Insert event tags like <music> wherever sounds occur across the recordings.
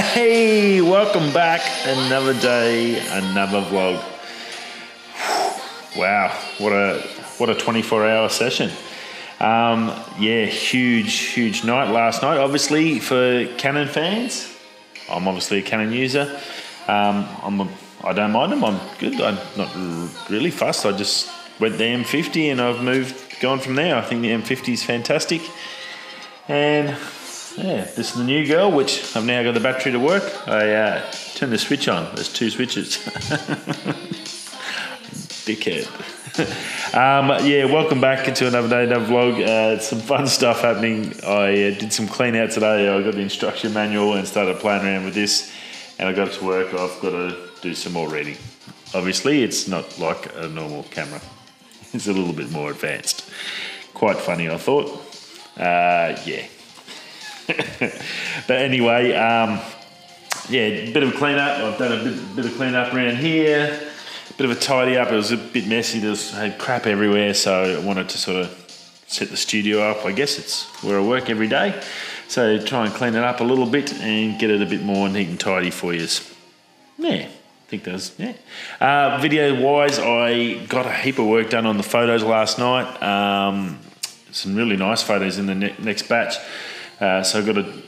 Hey, welcome back. Another day, another vlog. Wow, what a what a 24 hour session. Um, yeah, huge, huge night last night. Obviously, for Canon fans, I'm obviously a Canon user. Um, I'm a, I don't mind them. I'm good. I'm not really fussed. I just went the M50 and I've moved, gone from there. I think the M50 is fantastic. And yeah, this is the new girl, which I've now got the battery to work. I uh, turn the switch on. There's two switches. <laughs> Dickhead. <laughs> um, yeah, welcome back into another day, another vlog. Uh, some fun stuff happening. I uh, did some clean out today. I got the instruction manual and started playing around with this. And I got to work. I've got to do some more reading. Obviously, it's not like a normal camera. It's a little bit more advanced. Quite funny, I thought. Uh, yeah. But anyway, um, yeah, bit of a clean up. I've done a bit, bit of clean up around here, a bit of a tidy up. It was a bit messy. There was had crap everywhere, so I wanted to sort of set the studio up. I guess it's where I work every day, so try and clean it up a little bit and get it a bit more neat and tidy for you. Yeah think there's yeah. Uh, video wise, I got a heap of work done on the photos last night. Um, some really nice photos in the ne- next batch. Uh, so I've got to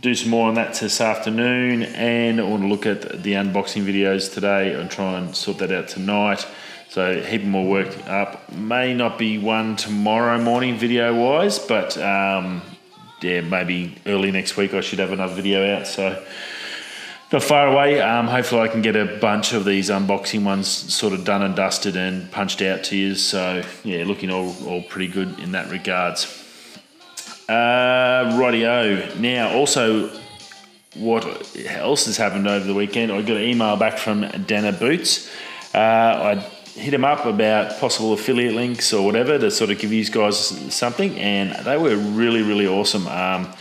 do some more on that this afternoon, and I want to look at the unboxing videos today and try and sort that out tonight. So heap more work up. May not be one tomorrow morning video wise, but um, yeah, maybe early next week I should have another video out. So not far away. Um, hopefully, I can get a bunch of these unboxing ones sort of done and dusted and punched out to you. So, yeah, looking all, all pretty good in that regards. Uh, rightio. Now, also, what else has happened over the weekend? I got an email back from Danner Boots. Uh, I hit him up about possible affiliate links or whatever to sort of give you guys something, and they were really, really awesome. Um,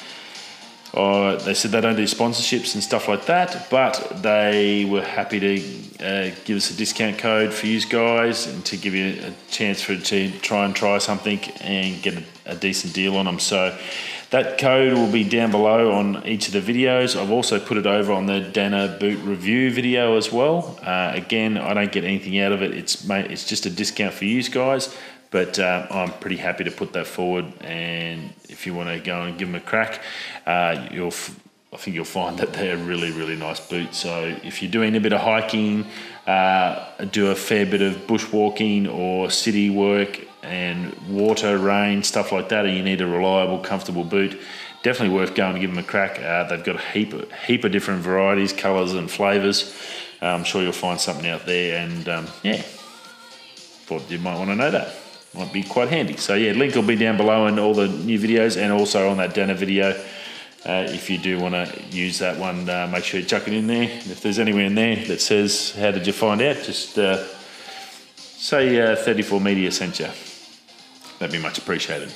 they said they don't do sponsorships and stuff like that, but they were happy to uh, give us a discount code for you guys and to give you a chance for to try and try something and get a, a decent deal on them. So that code will be down below on each of the videos. I've also put it over on the Danner Boot review video as well. Uh, again, I don't get anything out of it. It's it's just a discount for you guys. But uh, I'm pretty happy to put that forward. And if you want to go and give them a crack, uh, you'll. F- I think you'll find that they're really, really nice boots. So if you're doing a bit of hiking, uh, do a fair bit of bushwalking or city work and water, rain, stuff like that, and you need a reliable, comfortable boot, definitely worth going to give them a crack. Uh, they've got a heap, heap of different varieties, colours, and flavours. I'm sure you'll find something out there, and um, yeah, thought you might want to know that might be quite handy. So yeah, link will be down below in all the new videos and also on that Danner video. Uh, if you do want to use that one, uh, make sure you chuck it in there. If there's anywhere in there that says how did you find out, just uh, say uh, 34 Media sent you. That'd be much appreciated.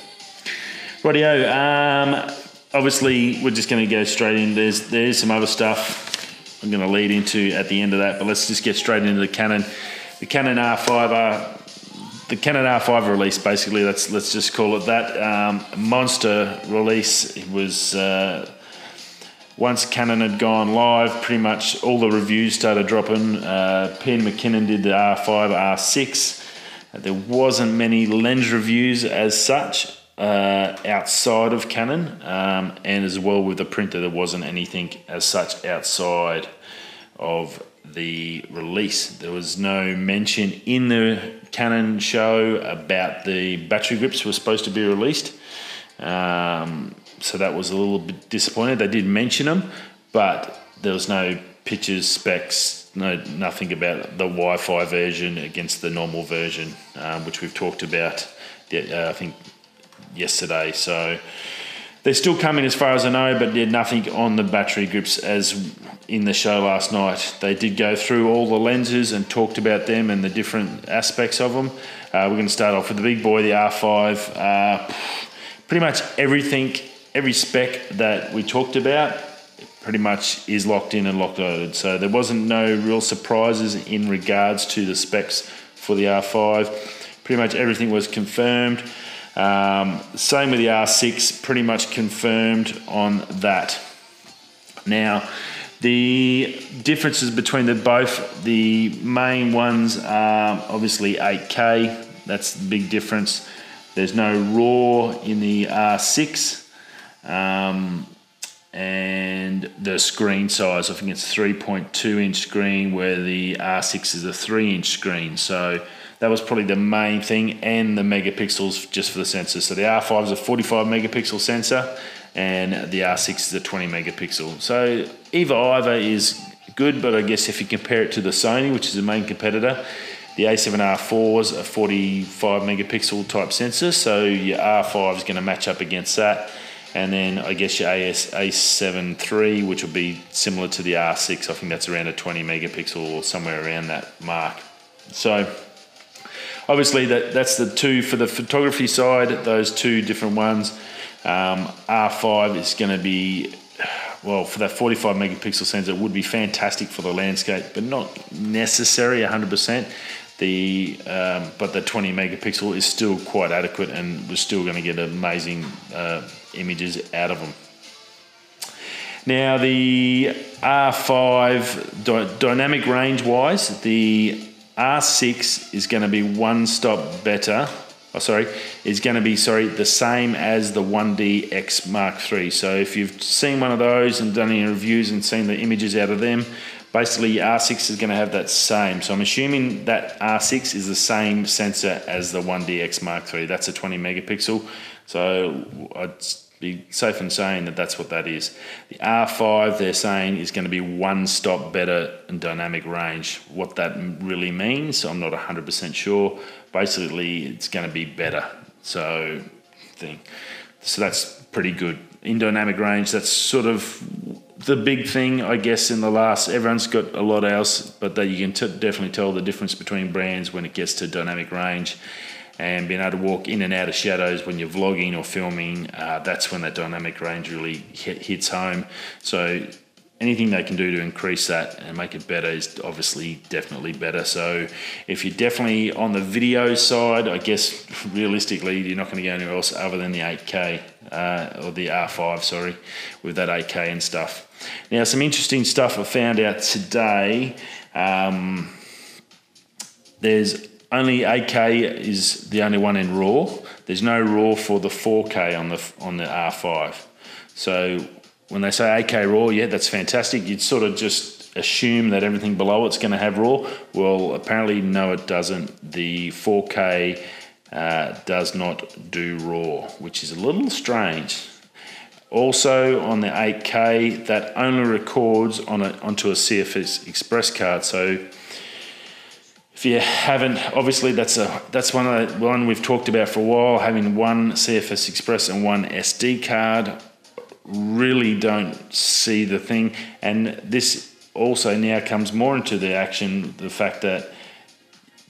Rightio. Um, obviously, we're just going to go straight in. There's there's some other stuff I'm going to lead into at the end of that, but let's just get straight into the Canon. The Canon R5R the Canon R5 release, basically, let's let's just call it that. Um, monster release. It was uh, once Canon had gone live, pretty much all the reviews started dropping. Uh, Peter McKinnon did the R5, R6. There wasn't many lens reviews as such uh, outside of Canon, um, and as well with the printer, there wasn't anything as such outside of the release. There was no mention in the Canon show about the battery grips were supposed to be released. Um, so that was a little bit disappointed. They did mention them, but there was no pictures, specs, no nothing about the Wi-Fi version against the normal version, um, which we've talked about. Uh, I think yesterday. So they're still coming as far as I know, but did nothing on the battery grips as in the show last night. They did go through all the lenses and talked about them and the different aspects of them. Uh, we're going to start off with the big boy, the R5. Uh, pretty much everything, every spec that we talked about, pretty much is locked in and locked loaded. So there wasn't no real surprises in regards to the specs for the R5. Pretty much everything was confirmed. Um, same with the R6, pretty much confirmed on that. Now, The differences between the both, the main ones are obviously 8K. That's the big difference. There's no RAW in the R6. Um, and the screen size, I think it's 3.2 inch screen, where the R6 is a 3 inch screen. So that was probably the main thing, and the megapixels just for the sensor. So the R5 is a 45 megapixel sensor, and the R6 is a 20 megapixel. So either either is good, but I guess if you compare it to the Sony, which is the main competitor, the A7R4 is a 45 megapixel type sensor, so your R5 is going to match up against that. And then I guess your AS A7 III, which will be similar to the R6, I think that's around a 20 megapixel or somewhere around that mark. So obviously that that's the two for the photography side. Those two different ones. Um, R5 is going to be well for that 45 megapixel sensor. It would be fantastic for the landscape, but not necessary 100 percent the um, but the 20 megapixel is still quite adequate and we're still going to get amazing uh, images out of them. Now the R5 dy- dynamic range wise, the R6 is going to be one stop better. Oh, sorry, is going to be sorry the same as the 1DX Mark III. So if you've seen one of those and done any reviews and seen the images out of them, basically R6 is going to have that same. So I'm assuming that R6 is the same sensor as the 1DX Mark III. That's a 20 megapixel. So I'd be safe in saying that that's what that is. The R5 they're saying is going to be one stop better in dynamic range. What that really means, I'm not 100% sure. Basically, it's going to be better. So thing. So that's pretty good. In dynamic range, that's sort of the big thing, I guess, in the last, everyone's got a lot else, but that you can t- definitely tell the difference between brands when it gets to dynamic range and being able to walk in and out of shadows when you're vlogging or filming. Uh, that's when that dynamic range really hit, hits home. So anything they can do to increase that and make it better is obviously definitely better. So if you're definitely on the video side, I guess <laughs> realistically you're not going to go anywhere else other than the 8K uh, or the R5, sorry, with that 8K and stuff. Now, some interesting stuff I found out today. Um, there's only 8K is the only one in RAW. There's no RAW for the 4K on the on the R5. So when they say 8K RAW, yeah, that's fantastic. You'd sort of just assume that everything below it's going to have RAW. Well, apparently, no, it doesn't. The 4K uh, does not do RAW, which is a little strange. Also on the 8K, that only records on a, onto a CFS Express card. So if you haven't, obviously that's a that's one the one we've talked about for a while. Having one CFS Express and one SD card, really don't see the thing. And this also now comes more into the action. The fact that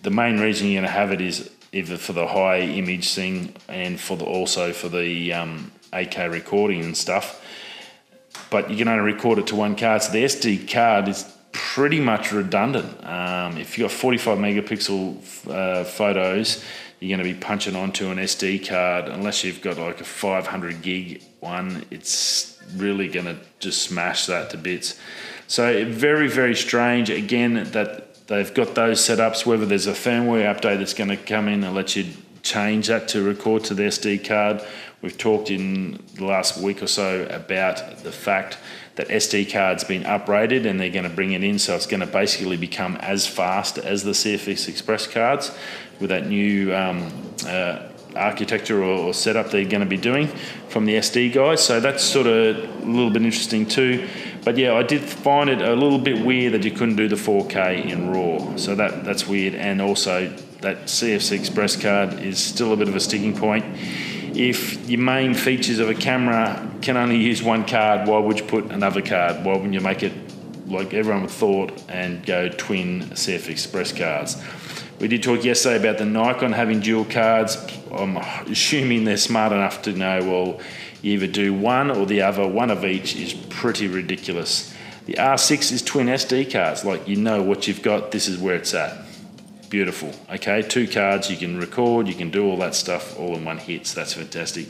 the main reason you're going to have it is either for the high image thing and for the also for the um, 8K recording and stuff. But you can only record it to one card. So the SD card is pretty much redundant. Um, if you've got 45 megapixel uh, photos, you're going to be punching onto an SD card. Unless you've got like a 500 gig one, it's really going to just smash that to bits. So very, very strange. Again, that they've got those setups. Whether there's a firmware update that's going to come in and let you change that to record to the SD card, We've talked in the last week or so about the fact that SD card's been upgraded and they're going to bring it in, so it's going to basically become as fast as the CFS Express cards with that new um, uh, architecture or, or, setup they're going to be doing from the SD guys. So that's sort of a little bit interesting too. But yeah, I did find it a little bit weird that you couldn't do the 4K in RAW. So that that's weird, and also that CFS Express card is still a bit of a sticking point if your main features of a camera can only use one card, why would you put another card? Why wouldn't you make it like everyone would thought and go twin CF Express cards? We did talk yesterday about the Nikon having dual cards. I'm assuming they're smart enough to know, well, you either do one or the other. One of each is pretty ridiculous. The R6 is twin SD cards, like you know what you've got, this is where it's at. Beautiful. Okay, two cards, you can record, you can do all that stuff all in one hit, so that's fantastic.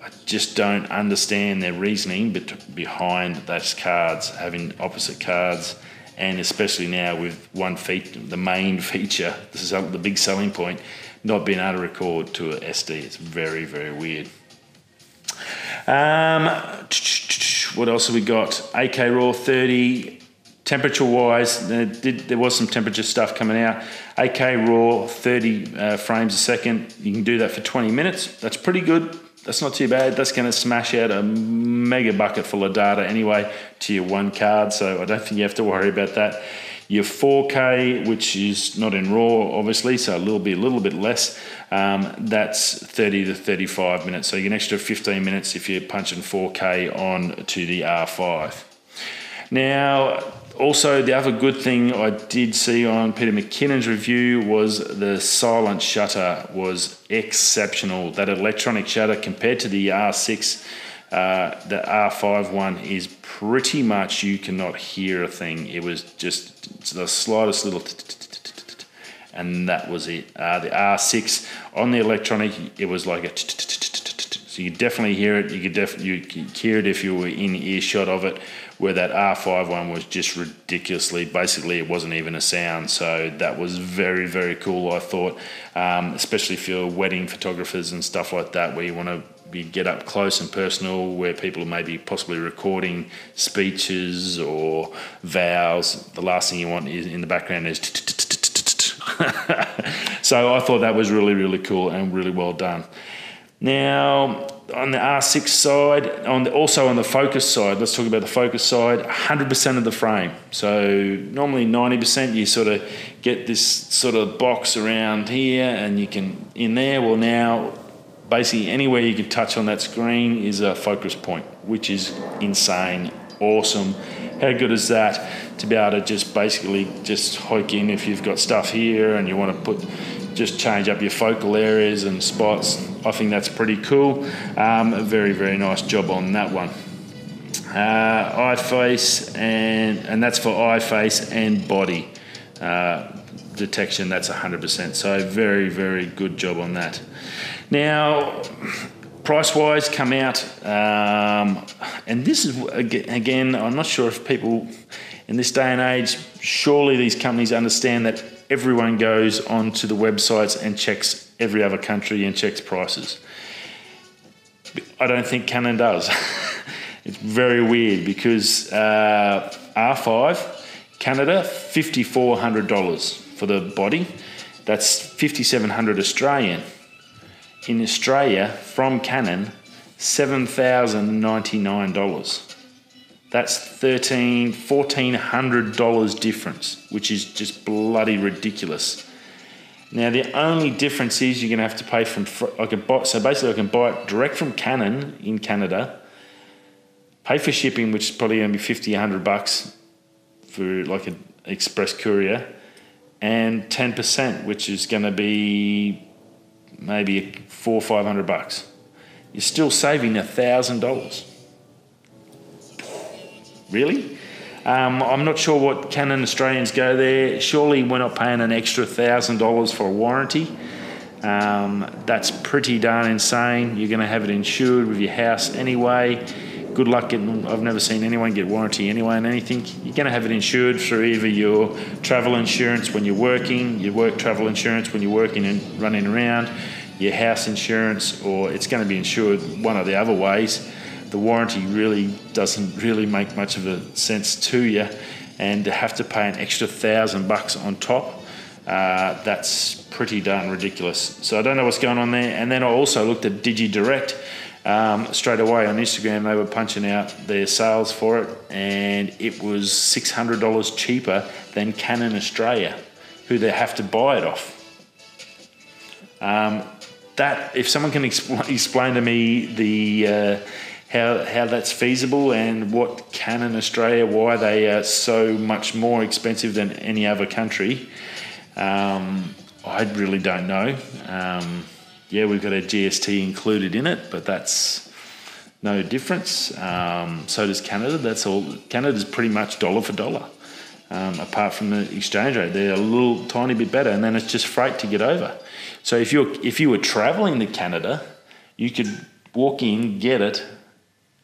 I just don't understand their reasoning behind those cards, having opposite cards, and especially now with one feat, the main <laughs> feature, this is the big selling point, not being able to record to a SD. It's very, very weird. Um, <tsk> what else have we got? 8K Raw 30. Temperature wise, there, did, there was some temperature stuff coming out. 8K Raw 30 uh, frames a second. You can do that for 20 minutes. That's pretty good. That's not too bad. That's going to smash out a mega bucket full of data anyway to your one card. So I don't think you have to worry about that. Your 4K, which is not in RAW, obviously, so a little bit, a little bit less. Um, that's 30 to 35 minutes. So you get an extra 15 minutes if you're punching 4K on to the R5. Now, also, the other good thing I did see on Peter McKinnon's review was the silent shutter was exceptional. That electronic shutter compared to the R6, uh, the R5 one is pretty much you cannot hear a thing. It was just the slightest little, and that was it. Uh, the R6 on the electronic, it was like a. So you definitely hear it. You could definitely you hear it if you were in earshot of it where that R5 one was just ridiculously, basically, it wasn't even a sound. So that was very, very cool, I thought, um, especially for wedding photographers and stuff like that, where you want to get up close and personal, where people may be possibly recording speeches or vows. The last thing you want is in the background is. <laughs> So I thought that was really, really cool and really well done. Now, on the R6 side, on the, also on the focus side, let's talk about the focus side, 100% of the frame. So normally 90%, you sort of get this sort of box around here and you can, in there, well now, basically anywhere you can touch on that screen is a focus point, which is insane, awesome. How good is that to be able to just basically just hook in if you've got stuff here and you want to put just change up your focal areas and spots. I think that's pretty cool. Um, very, very nice job on that one. Uh, eye face and and that's for eye face and body uh, detection. That's 100%. So very, very good job on that. Now, price wise, come out, um, and this is again. I'm not sure if people in this day and age, surely these companies understand that everyone goes onto the websites and checks every other country and checks prices. I don't think Canon does. <laughs> it's very weird because uh, R5 Canada $5400 for the body. That's 5700 Australian. In Australia from Canon $7,099. That's thirteen, fourteen hundred dollars difference, which is just bloody ridiculous. Now the only difference is you're going to have to pay from I can buy so basically I can buy it direct from Canon in Canada, pay for shipping, which is probably going to be 50, 100 bucks for like an express courier, and ten percent, which is going to be maybe four, five hundred bucks. You're still saving a thousand dollars. Really? Um, I'm not sure what Canon Australians go there. Surely we're not paying an extra thousand dollars for a warranty. Um, that's pretty darn insane. You're going to have it insured with your house anyway. Good luck getting. I've never seen anyone get warranty anyway on anything. You're going to have it insured through either your travel insurance when you're working, your work travel insurance when you're working and running around, your house insurance, or it's going to be insured one of the other ways the warranty really doesn't really make much of a sense to you, and to have to pay an extra thousand bucks on top, uh, that's pretty darn ridiculous. So I don't know what's going on there. And then I also looked at DigiDirect. Um, straight away on Instagram, they were punching out their sales for it, and it was $600 cheaper than Canon Australia, who they have to buy it off. Um, that if someone can expl- <laughs> explain to me the uh, how, how that's feasible and what Canon Australia, why they are so much more expensive than any other country. Um, I really don't know. Um, yeah, we've got a GST included in it, but that's no difference. Um, so does Canada. That's all. Canada's pretty much dollar for dollar. Um, apart from the exchange rate, they're a little tiny bit better, and then it's just freight to get over. So if you if you were traveling to Canada, you could walk in, get it,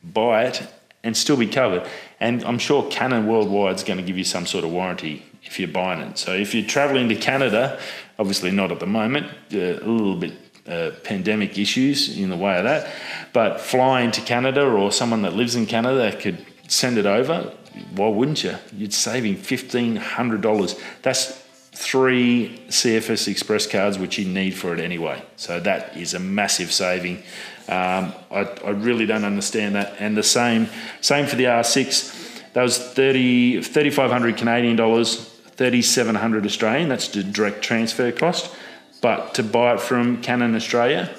buy it, and still be covered. And I'm sure Canon Worldwide is going to give you some sort of warranty if you're buying it. So if you're traveling to Canada, obviously not at the moment, uh, a little bit uh, pandemic issues in the way of that, but flying to Canada or someone that lives in Canada could send it over. Why wouldn't you? You're saving fifteen hundred dollars. That's three CFS Express cards, which you need for it anyway. So that is a massive saving. Um, I, I really don't understand that. And the same same for the R6. That was 30, 3,500 Canadian dollars, 3,700 Australian. That's the direct transfer cost. But to buy it from Canon Australia,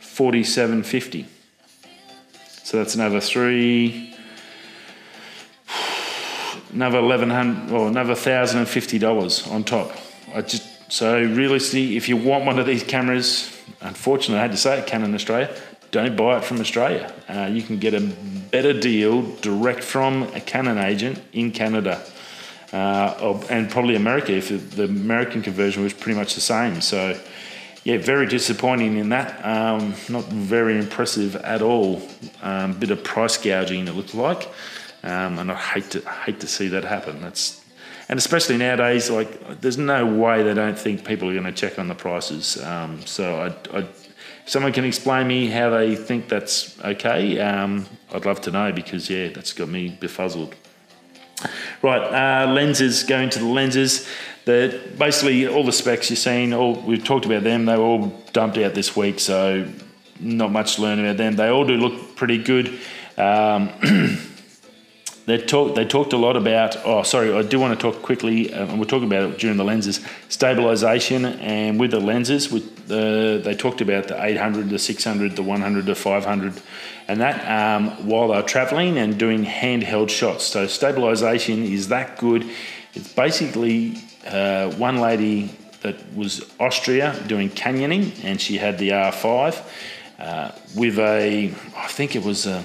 47.50. So that's another three, another eleven hundred or another thousand and fifty dollars on top. I just so realistically, if you want one of these cameras, unfortunately, I had to say it, Canon Australia, don't buy it from Australia. Uh, you can get a better deal direct from a Canon agent in Canada. Uh, and probably America if the American conversion was pretty much the same. So, yeah, very disappointing in that. Um, not very impressive at all. Um, bit of price gouging it looked like, um, and I hate to hate to see that happen. That's and especially nowadays, like there's no way they don't think people are going to check on the prices. Um, so I, I someone can explain me how they think that's okay, um, I'd love to know because yeah, that's got me befuzzled. Right, uh, lenses. Going to the lenses. The basically all the specs you're seeing. All we've talked about them. They were all dumped out this week, so not much to learn about them. They all do look pretty good. Um, <clears throat> they talked they talked a lot about oh sorry I do want to talk quickly uh, and we'll talk about it during the lenses. Stabilization and with the lenses with the they talked about the 800 the 600 the 100 the 500 and that um, while they're traveling and doing handheld shots. So stabilization is that good. It's basically uh, one lady that was Austria doing canyoning and she had the R5 uh, with a I think it was a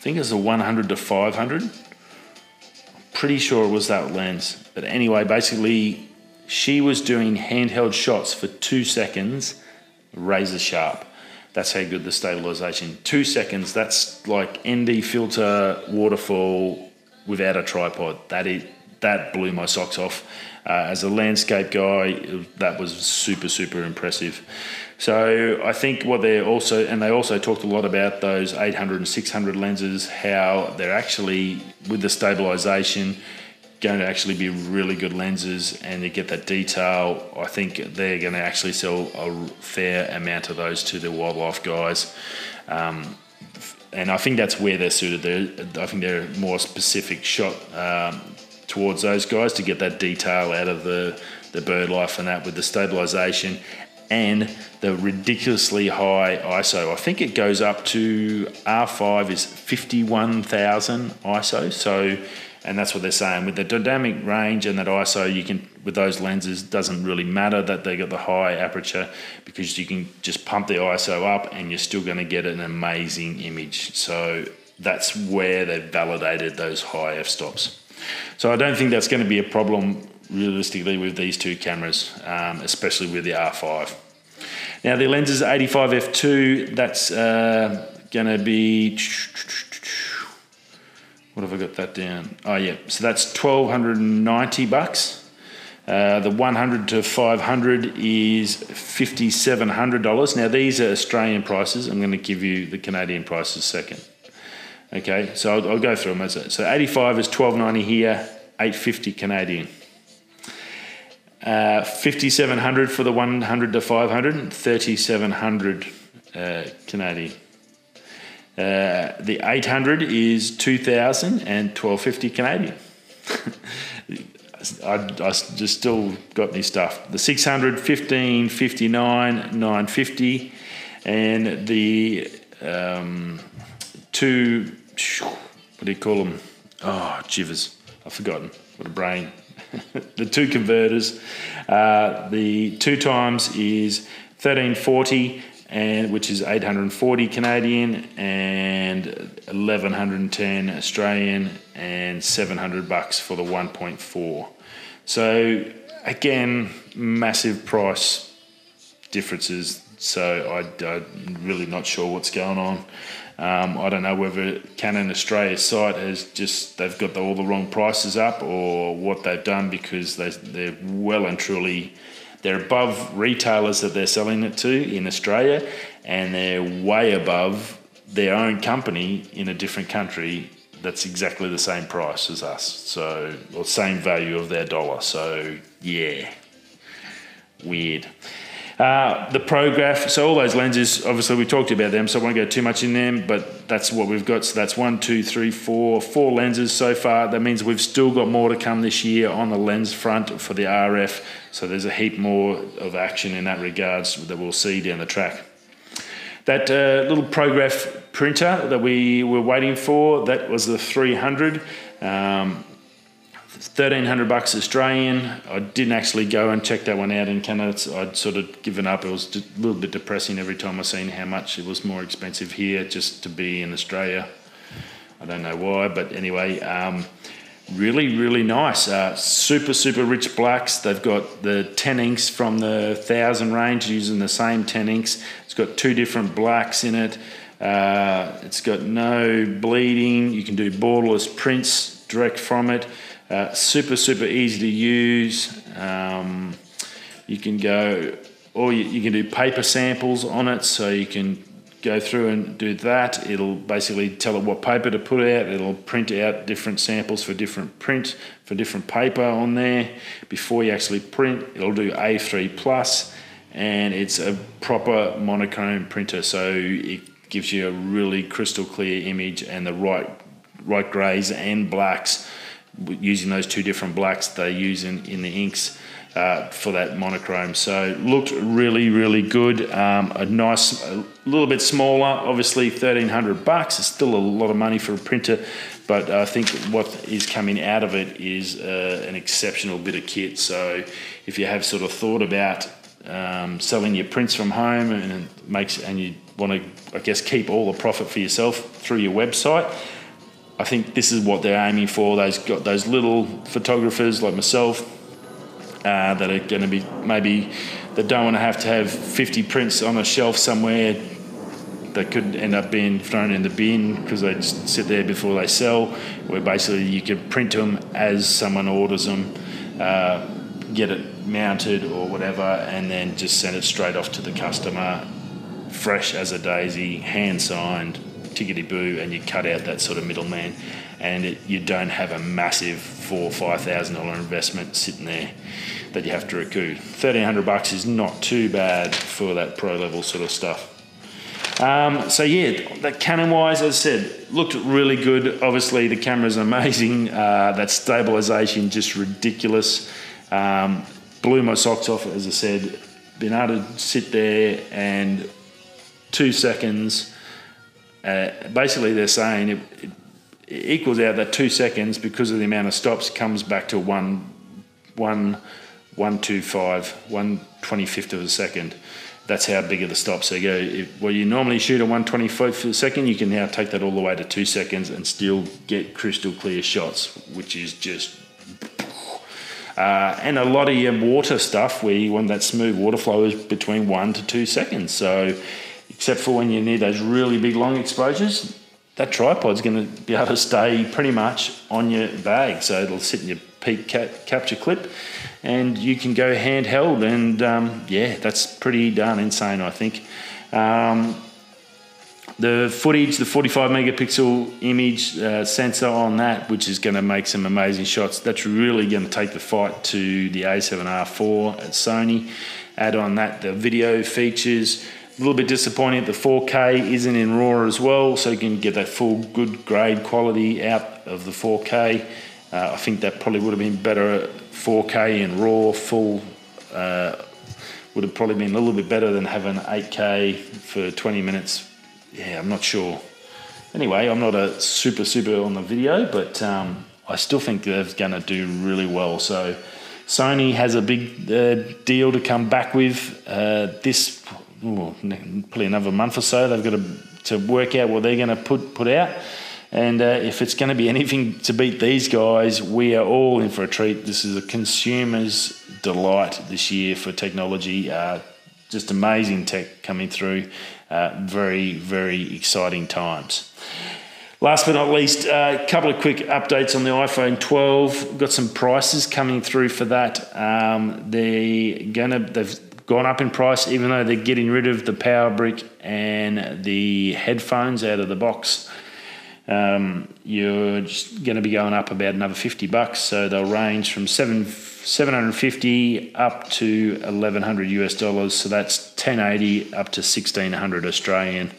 think it was a 100 to 500. Pretty sure it was that lens. But anyway, basically, she was doing handheld shots for two seconds, razor sharp. That's how good the stabilization. Two seconds, that's like ND filter waterfall without a tripod. That is, that blew my socks off. Uh, as a landscape guy, that was super, super impressive. So I think what they're also, and they also talked a lot about those 800 and 600 lenses, how they're actually, with the stabilization, going to actually be really good lenses and they get that detail. I think they're going to actually sell a fair amount of those to the wildlife guys. Um, and I think that's where they're suited. They're, I think they're more specific shot um, towards those guys to get that detail out of the, the bird life and that with the stabilization and the ridiculously high ISO. I think it goes up to R5 is 51,000 ISO. So, and that's what they're saying with the dynamic range and that ISO. You can with those lenses doesn't really matter that they got the high aperture because you can just pump the ISO up and you're still going to get an amazing image. So that's where they've validated those high f stops. So I don't think that's going to be a problem realistically with these two cameras, um, especially with the R5. Now the lens is 85 f2. That's uh, going to be what have I got that down? Oh yeah, so that's 1290 bucks. Uh, the 100 to 500 is $5,700. Now, these are Australian prices. I'm going to give you the Canadian prices second. Okay, so I'll, I'll go through them. So 85 is 1290 here, 850 Canadian. Uh, 5700 for the 100 to 500, 3700 uh, Canadian. Uh, the 800 is 2000 and 1250 Canadian. <laughs> I, I just still got any stuff. The 600, 15, 59, 950, and the um, two, what do you call them? Oh, jivers. I've forgotten. What a brain. <laughs> the two converters. Uh, the two times is 1340 and which is 840 Canadian and 1110 Australian and 700 bucks for the 1.4. So again, massive price differences. So I, I'm really not sure what's going on. Um, I don't know whether Canon Australia's site has just they've got the, all the wrong prices up or what they've done because they they're well and truly they're above retailers that they're selling it to in Australia, and they're way above their own company in a different country that's exactly the same price as us. So, or same value of their dollar. So, yeah, weird. Uh, the PROGRAF, so all those lenses, obviously we talked about them, so I won't go too much in them, but that's what we've got. So that's one, two, three, four, four lenses so far. That means we've still got more to come this year on the lens front for the RF. So there's a heap more of action in that regards that we'll see down the track. That uh, little PROGRAF printer that we were waiting for, that was the 300. Um, 1300 bucks Australian. I didn't actually go and check that one out in Canada. I'd sort of given up. It was a little bit depressing every time I seen how much it was more expensive here just to be in Australia. I don't know why, but anyway, um, really, really nice. Uh, super, super rich blacks. They've got the 10 inks from the 1000 range using the same 10 inks. It's got two different blacks in it. Uh, it's got no bleeding. You can do borderless prints direct from it. Uh, super, super easy to use. Um, you can go, or you, you, can do paper samples on it, so you can go through and do that. It'll basically tell it what paper to put out. It'll print out different samples for different print, for different paper on there. Before you actually print, it'll do A3 plus, and it's a proper monochrome printer, so it gives you a really crystal clear image and the right right greys and blacks using those two different blacks they use in, in the inks uh, for that monochrome. So looked really, really good. Um, a nice, a little bit smaller, obviously 1300 bucks. It's still a lot of money for a printer, but I think what is coming out of it is uh, an exceptional bit of kit. So if you have sort of thought about um, selling your prints from home and makes and you want to, I guess, keep all the profit for yourself through your website I think this is what they're aiming for. Those got those little photographers like myself uh, that are going to be maybe that don't want to have to have 50 prints on a shelf somewhere that could end up being thrown in the bin because they just sit there before they sell. Where basically you can print them as someone orders them, uh, get it mounted or whatever, and then just send it straight off to the customer, fresh as a daisy, hand signed tickety boo, and you cut out that sort of middleman, and it, you don't have a massive four or five thousand dollar investment sitting there that you have to recoup. Thirteen hundred bucks is not too bad for that pro level sort of stuff. Um, so yeah, that Canon wise, as I said, looked really good. Obviously, the camera's amazing. <laughs> Uh, that stabilization just ridiculous. Um, blew my socks off, as I said. Been able to sit there and two seconds uh, basically, they're saying it, it, equals out that two seconds because of the amount of stops comes back to one, one, one two five, one twenty fifth of a second. That's how big of the stop. So you go, if, well, you normally shoot at one twenty fifth of a second, you can now take that all the way to two seconds and still get crystal clear shots, which is just uh, and a lot of your water stuff where you want that smooth water flow is between one to two seconds. So except for when you need those really big long exposures, that tripod's going to be able to stay pretty much on your bag. So it'll sit in your peak capture clip and you can go handheld. And um, yeah, that's pretty darn insane, I think. Um, the footage, the 45 megapixel image uh, sensor on that, which is going to make some amazing shots, that's really going to take the fight to the A7R4 at Sony. Add on that the video features a little bit disappointing the 4K isn't in RAW as well, so you can get that full good grade quality out of the 4K. Uh, I think that probably would have been better 4K in RAW full. Uh, would have probably been a little bit better than having 8K for 20 minutes. Yeah, I'm not sure. Anyway, I'm not a super super on the video, but um, I still think they're going to do really well. So Sony has a big uh, deal to come back with. Uh, this ooh, probably another month or so. They've got to, to work out what they're going to put put out. And uh, if it's going to be <laughs> anything to beat these guys, we are all in for a treat. This is a consumer's delight this year for technology. Uh, just amazing tech coming through. Uh, very, very exciting times. Last but not least, a uh, couple of quick updates on the iPhone 12. Got some prices coming through for that. Um, they're gonna they've gone up in price, even though they're getting rid of the power brick and the headphones out of the box. Um, you're going to be going up about another 50 bucks, so they'll range from seven 750 up to 1100 US dollars. So that's 1080 up to 1600 Australian.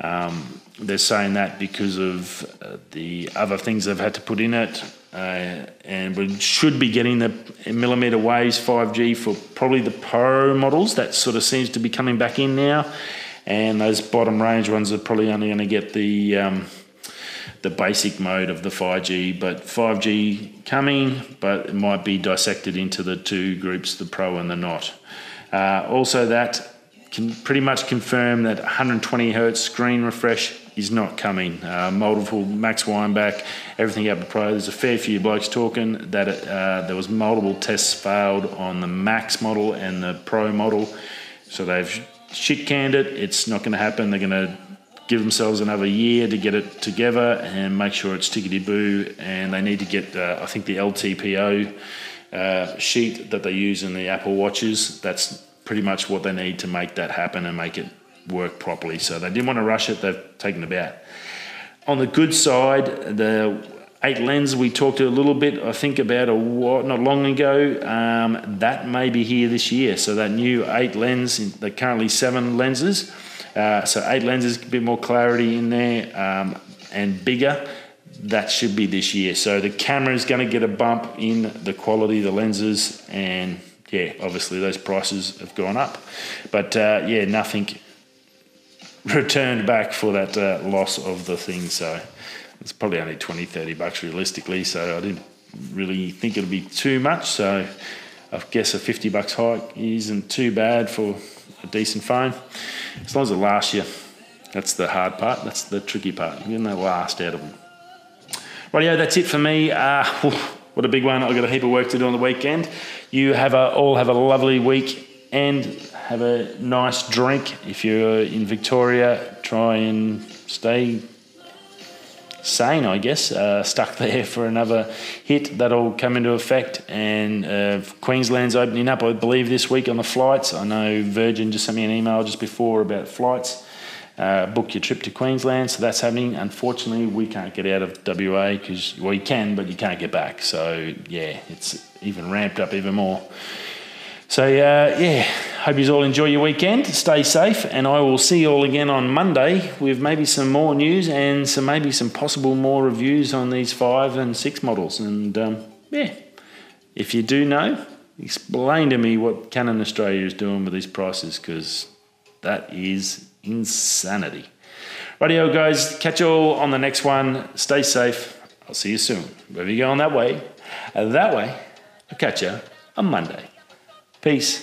Um, they're saying that because of uh, the other things they've had to put in it. Uh, and we should be getting the millimeter waves 5G for probably the Pro models. That sort of seems to be coming back in now. And those bottom range ones are probably only going to get the. Um, the basic mode of the 5G, but 5G coming, but it might be dissected into the two groups, the Pro and the Not. Uh, also, that can pretty much confirm that 120 hertz screen refresh is not coming. Uh, multiple Max Weinbach, everything up to Pro. There's a fair few blokes talking that uh, there was multiple tests failed on the Max model and the Pro model, so they've shit canned it. It's not going to happen. They're going to give themselves another year to get it together and make sure it's tickety boo. And they need to get, uh, I think, the LTPO uh, sheet that they use in the Apple Watches. That's pretty much what they need to make that happen and make it work properly. So they didn't want to rush it, they've taken it. On the good side, the eight lens we talked a little bit, I think about a what not long ago. Um, that may be here this year. So that new eight lens, the currently seven lenses. Uh, so eight lenses, a bit more clarity in there um, and bigger. That should be this year. So the camera is going to get a bump in the quality of the lenses, and yeah, obviously those prices have gone up. But uh, yeah, nothing returned back for that uh, loss of the thing. So it's probably only 20, 30 bucks realistically. So I didn't really think it'd be too much. So I guess a 50 bucks hike isn't too bad for a decent phone. As long as it lasts you, that's the hard part. That's the tricky part. Going to last out of them. Rightio, that's it for me. Uh, what a big one. I've got a heap of work to do on the weekend. You have a, all have a lovely week and have a nice drink. If you're in Victoria, try and stay sane, I guess, uh, stuck <laughs> there for another hit. That'll come into effect. And uh, Queensland's opening up, I believe, this week on the flights. I know Virgin just sent me an email just before about flights. Uh, book your trip to Queensland, so that's happening. Unfortunately, we can't get out of WA because, well, can, but you can't get back. So, yeah, it's even ramped up even more. So, uh, yeah, hope you all enjoy your weekend. Stay safe, and I will see you all again on Monday with maybe some more news and some maybe some possible more reviews on these five and six models. And um, yeah, if you do know, explain to me what Canon Australia is doing with these prices because that is insanity. Radio guys, catch you all on the next one. Stay safe. I'll see you soon. Wherever you're going that way, that way, I'll catch you on Monday. Peace.